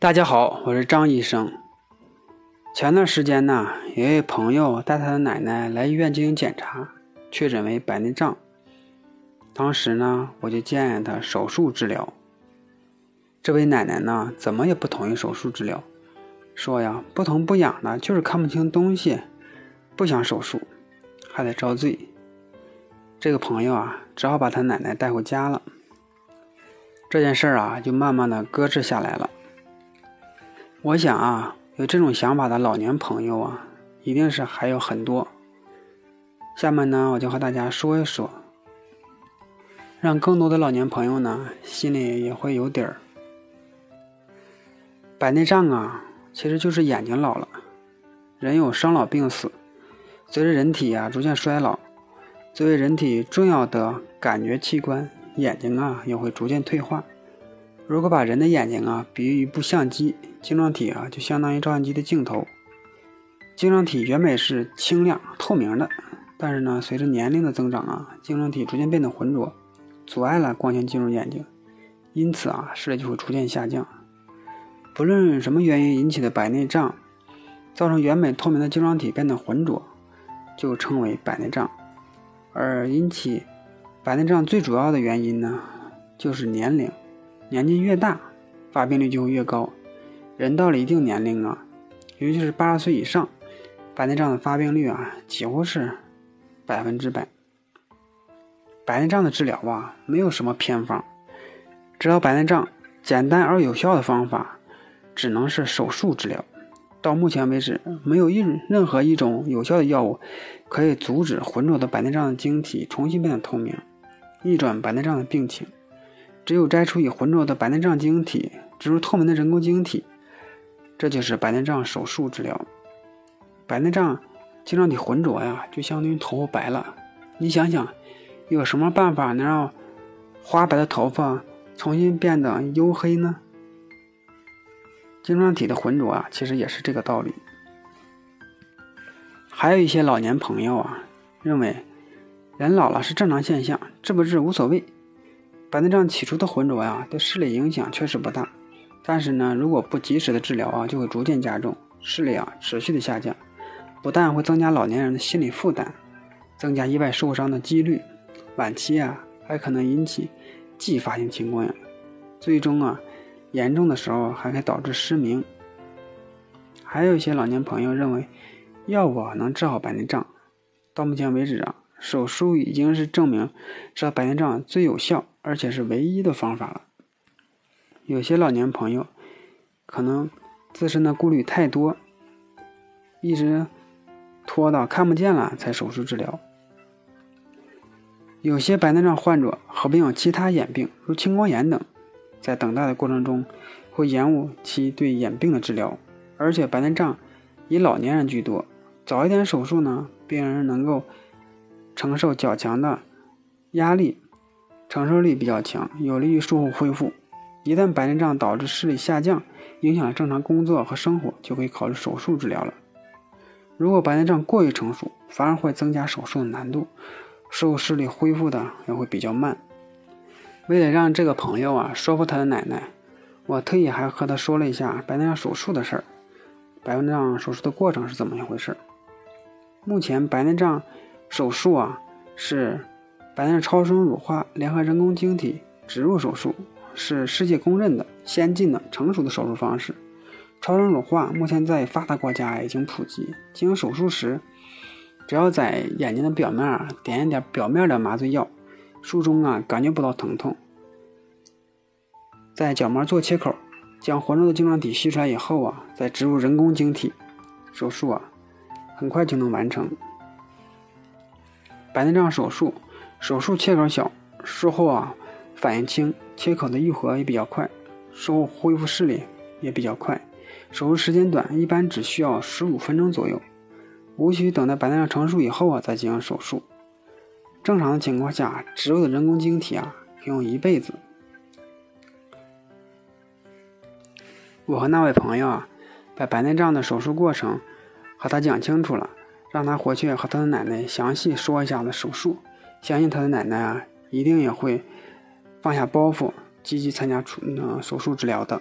大家好，我是张医生。前段时间呢，有一位朋友带他的奶奶来医院进行检查，确诊为白内障。当时呢，我就建议他手术治疗。这位奶奶呢，怎么也不同意手术治疗，说呀，不疼不痒的，就是看不清东西，不想手术，还得遭罪。这个朋友啊，只好把他奶奶带回家了。这件事儿啊，就慢慢的搁置下来了。我想啊，有这种想法的老年朋友啊，一定是还有很多。下面呢，我就和大家说一说，让更多的老年朋友呢心里也会有底儿。白内障啊，其实就是眼睛老了。人有生老病死，随着人体啊逐渐衰老，作为人体重要的感觉器官，眼睛啊也会逐渐退化。如果把人的眼睛啊比喻一部相机，晶状体啊就相当于照相机的镜头。晶状体原本是清亮透明的，但是呢，随着年龄的增长啊，晶状体逐渐变得浑浊，阻碍了光线进入眼睛，因此啊视力就会逐渐下降。不论什么原因引起的白内障，造成原本透明的晶状体变得浑浊，就称为白内障。而引起白内障最主要的原因呢，就是年龄。年纪越大，发病率就会越高。人到了一定年龄啊，尤其是八十岁以上，白内障的发病率啊几乎是百分之百。白内障的治疗啊，没有什么偏方。治疗白内障简单而有效的方法，只能是手术治疗。到目前为止，没有一任何一种有效的药物可以阻止浑浊的白内障的晶体重新变得透明，逆转白内障的病情。只有摘除已浑浊的白内障晶体，植入透明的人工晶体，这就是白内障手术治疗。白内障晶状体浑浊呀，就相当于头发白了。你想想，有什么办法能让花白的头发重新变得黝黑呢？晶状体的浑浊啊，其实也是这个道理。还有一些老年朋友啊，认为人老了是正常现象，治不治无所谓。白内障起初的浑浊呀，对视力影响确实不大，但是呢，如果不及时的治疗啊，就会逐渐加重视力啊，持续的下降，不但会增加老年人的心理负担，增加意外受伤的几率，晚期啊，还可能引起继发性青光眼，最终啊，严重的时候还可以导致失明。还有一些老年朋友认为，药物啊能治好白内障，到目前为止啊，手术已经是证明治白内障最有效。而且是唯一的方法了。有些老年朋友可能自身的顾虑太多，一直拖到看不见了才手术治疗。有些白内障患者合并有其他眼病，如青光眼等，在等待的过程中会延误其对眼病的治疗。而且白内障以老年人居多，早一点手术呢，病人能够承受较强的压力。承受力比较强，有利于术后恢复。一旦白内障导致视力下降，影响了正常工作和生活，就可以考虑手术治疗了。如果白内障过于成熟，反而会增加手术的难度，术后视力恢复的也会比较慢。为了让这个朋友啊说服他的奶奶，我特意还和他说了一下白内障手术的事儿。白内障手术的过程是怎么一回事？目前白内障手术啊是。白内障超声乳化联合人工晶体植入手术是世界公认的先进的成熟的手术方式。超声乳化目前在发达国家已经普及。进行手术时，只要在眼睛的表面啊点一点表面的麻醉药，术中啊感觉不到疼痛。在角膜做切口，将浑浊的晶状体吸出来以后啊，再植入人工晶体，手术啊很快就能完成。白内障手术。手术切口小，术后啊反应轻，切口的愈合也比较快，术后恢复视力也比较快。手术时间短，一般只需要十五分钟左右，无需等待白内障成熟以后啊再进行手术。正常的情况下，植入的人工晶体啊可以用一辈子。我和那位朋友啊，把白内障的手术过程和他讲清楚了，让他回去和他的奶奶详细说一下子手术。相信他的奶奶啊，一定也会放下包袱，积极参加出呃手术治疗的。